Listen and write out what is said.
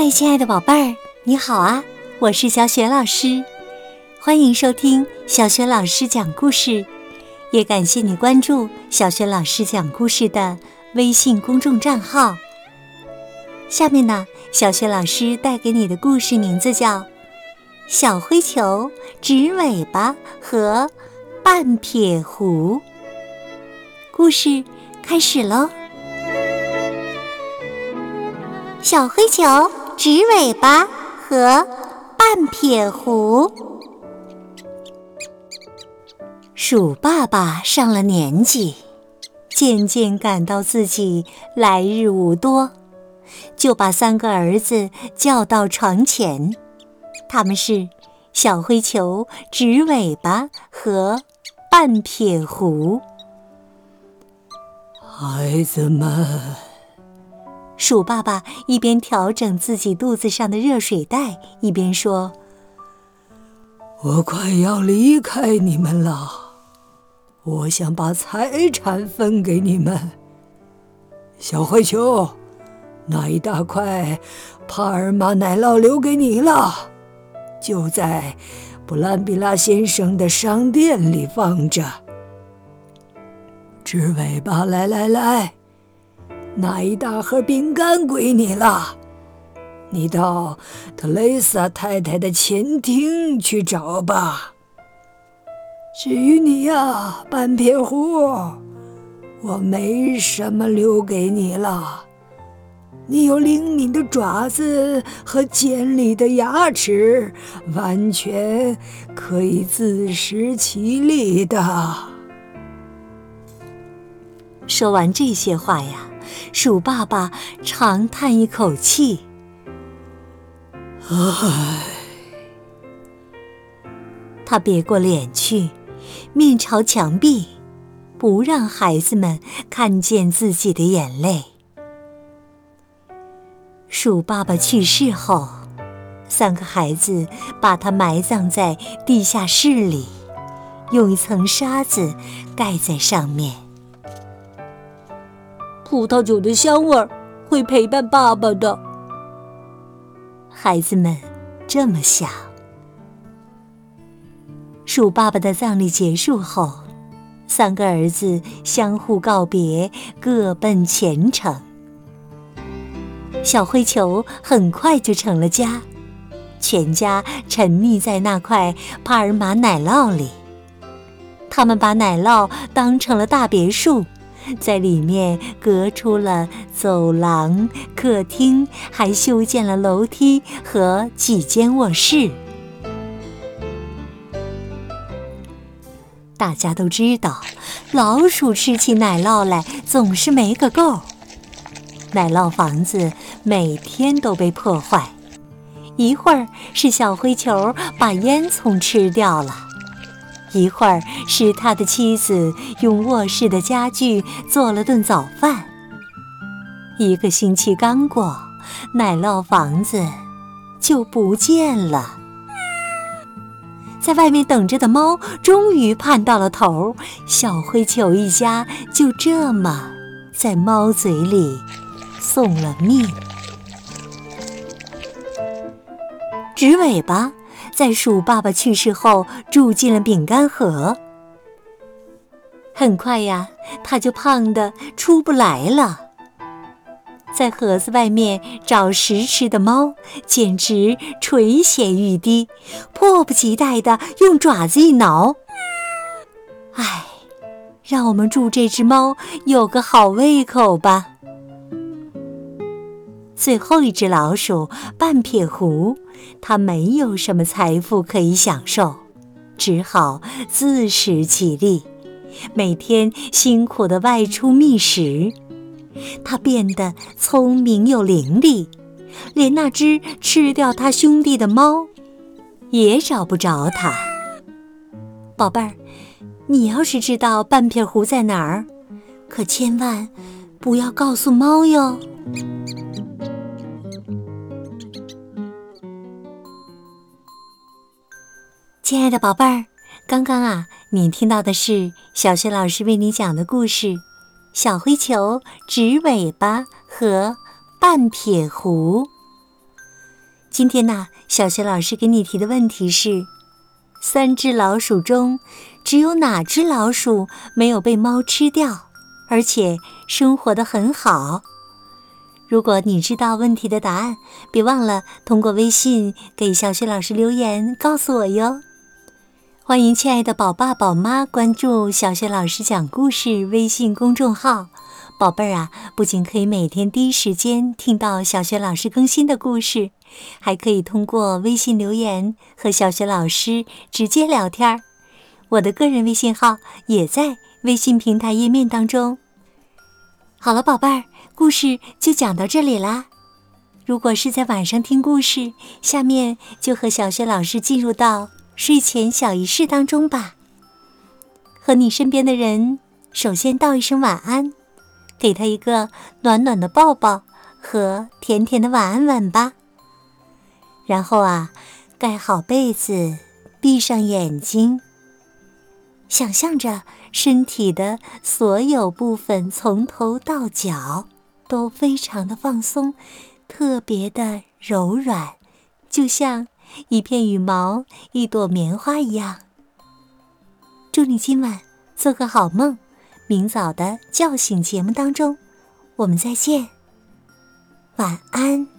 嗨，亲爱的宝贝儿，你好啊！我是小雪老师，欢迎收听小雪老师讲故事，也感谢你关注小雪老师讲故事的微信公众账号。下面呢，小雪老师带给你的故事名字叫《小灰球、直尾巴和半撇狐》。故事开始喽！小灰球、直尾巴和半撇狐。鼠爸爸上了年纪，渐渐感到自己来日无多，就把三个儿子叫到床前。他们是小灰球、直尾巴和半撇狐。孩子们。鼠爸爸一边调整自己肚子上的热水袋，一边说：“我快要离开你们了，我想把财产分给你们。小灰球，那一大块帕尔马奶酪留给你了，就在布兰比拉先生的商店里放着。直尾巴，来来来。”那一大盒饼干归你了，你到特蕾莎太太的前厅去找吧。至于你呀，半撇狐，我没什么留给你了。你有灵敏的爪子和尖利的牙齿，完全可以自食其力的。说完这些话呀。鼠爸爸长叹一口气：“唉。”他别过脸去，面朝墙壁，不让孩子们看见自己的眼泪。鼠爸爸去世后，三个孩子把他埋葬在地下室里，用一层沙子盖在上面。葡萄酒的香味儿会陪伴爸爸的。孩子们这么想。鼠爸爸的葬礼结束后，三个儿子相互告别，各奔前程。小灰球很快就成了家，全家沉溺在那块帕尔玛奶酪里。他们把奶酪当成了大别墅。在里面隔出了走廊、客厅，还修建了楼梯和几间卧室。大家都知道，老鼠吃起奶酪来总是没个够。奶酪房子每天都被破坏，一会儿是小灰球把烟囱吃掉了。一会儿是他的妻子用卧室的家具做了顿早饭。一个星期刚过，奶酪房子就不见了。在外面等着的猫终于盼到了头，小灰球一家就这么在猫嘴里送了命。直尾巴。在鼠爸爸去世后，住进了饼干盒。很快呀，它就胖得出不来了。在盒子外面找食吃的猫，简直垂涎欲滴，迫不及待地用爪子一挠。唉，让我们祝这只猫有个好胃口吧。最后一只老鼠半撇狐，它没有什么财富可以享受，只好自食其力，每天辛苦地外出觅食。它变得聪明又伶俐，连那只吃掉它兄弟的猫也找不着它。宝贝儿，你要是知道半撇狐在哪儿，可千万不要告诉猫哟。亲爱的宝贝儿，刚刚啊，你听到的是小雪老师为你讲的故事《小灰球、直尾巴和半撇狐》。今天呢，小雪老师给你提的问题是：三只老鼠中，只有哪只老鼠没有被猫吃掉，而且生活的很好？如果你知道问题的答案，别忘了通过微信给小雪老师留言告诉我哟。欢迎亲爱的宝爸宝妈关注小雪老师讲故事微信公众号，宝贝儿啊，不仅可以每天第一时间听到小雪老师更新的故事，还可以通过微信留言和小雪老师直接聊天儿。我的个人微信号也在微信平台页面当中。好了，宝贝儿。故事就讲到这里啦。如果是在晚上听故事，下面就和小雪老师进入到睡前小仪式当中吧。和你身边的人首先道一声晚安，给他一个暖暖的抱抱和甜甜的晚安吻吧。然后啊，盖好被子，闭上眼睛，想象着身体的所有部分从头到脚。都非常的放松，特别的柔软，就像一片羽毛、一朵棉花一样。祝你今晚做个好梦，明早的叫醒节目当中，我们再见，晚安。